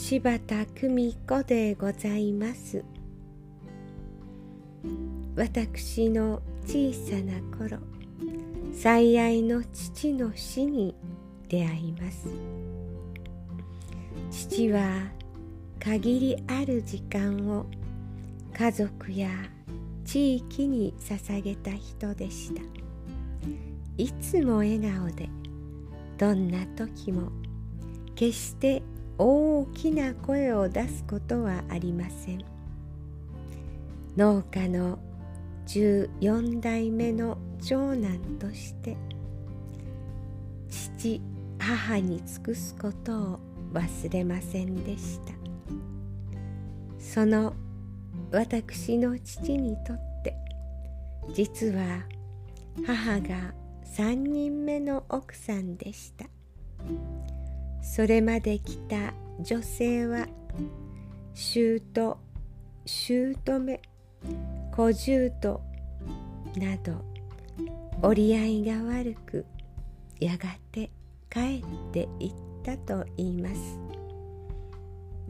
柴田久美子でございます。私の小さな頃最愛の父の死に出会います。父は限りある時間を家族や地域に捧げた人でした。いつも笑顔でどんな時も決して大きな声を出すことはありません。農家の14代目の長男として父母に尽くすことを忘れませんでした。その私の父にとって実は母が3人目の奥さんでした。それまで来た女性は姑姑小姑など折り合いが悪くやがて帰っていったと言います。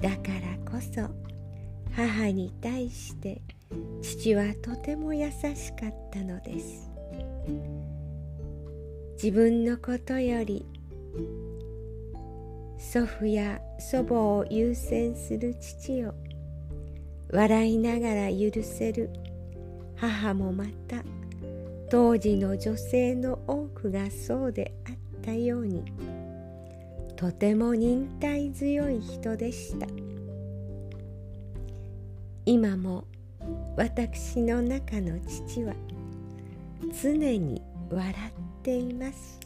だからこそ母に対して父はとても優しかったのです。自分のことより祖父や祖母を優先する父を笑いながら許せる。母もまた当時の女性の多くがそうであったように。とても忍耐強い人でした。今も私の中の父は常に笑っています。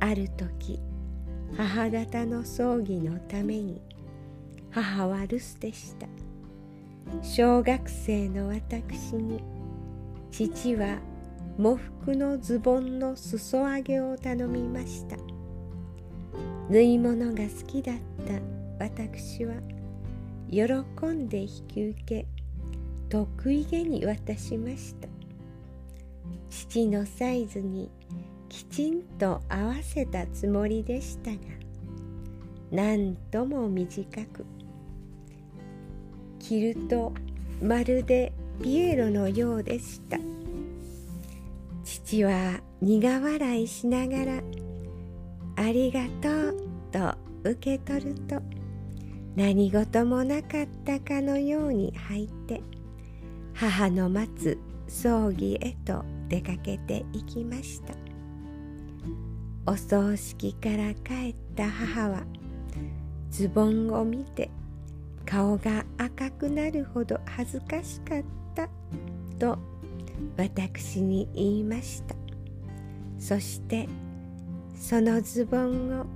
ある時母方の葬儀のために母は留守でした。小学生の私に父は喪服のズボンの裾上げを頼みました。縫い物が好きだった。私は喜んで引き受け得意げに渡しました。父のサイズにきちんと合わせたつもりでしたがなんとも短く着るとまるでピエロのようでした。父は苦笑いしながら「ありがとう」と受け取ると何事もなかったかのように入って母の待つ葬儀へと出かけていきました。お葬式から帰った母はズボンを見て顔が赤くなるほど恥ずかしかったと私に言いました。そしてそのズボンを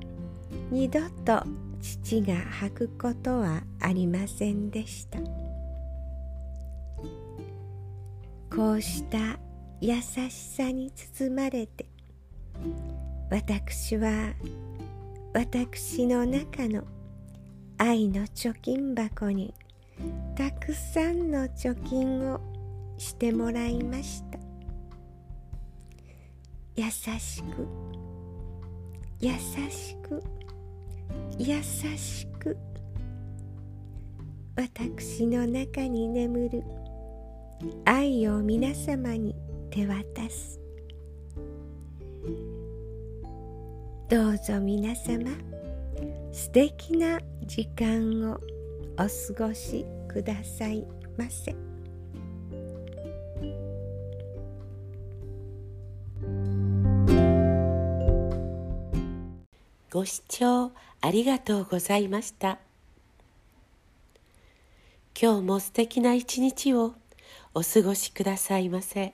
二度と父が履くことはありませんでした。こうした優しさに包まれて私は私の中の愛の貯金箱にたくさんの貯金をしてもらいました。優しく優しく優しく。私の中に眠る愛を皆様に手渡す。どうぞ皆様素敵な時間をお過ごしくださいませ。ご視聴ありがとうございました。今日も素敵な一日をお過ごしくださいませ。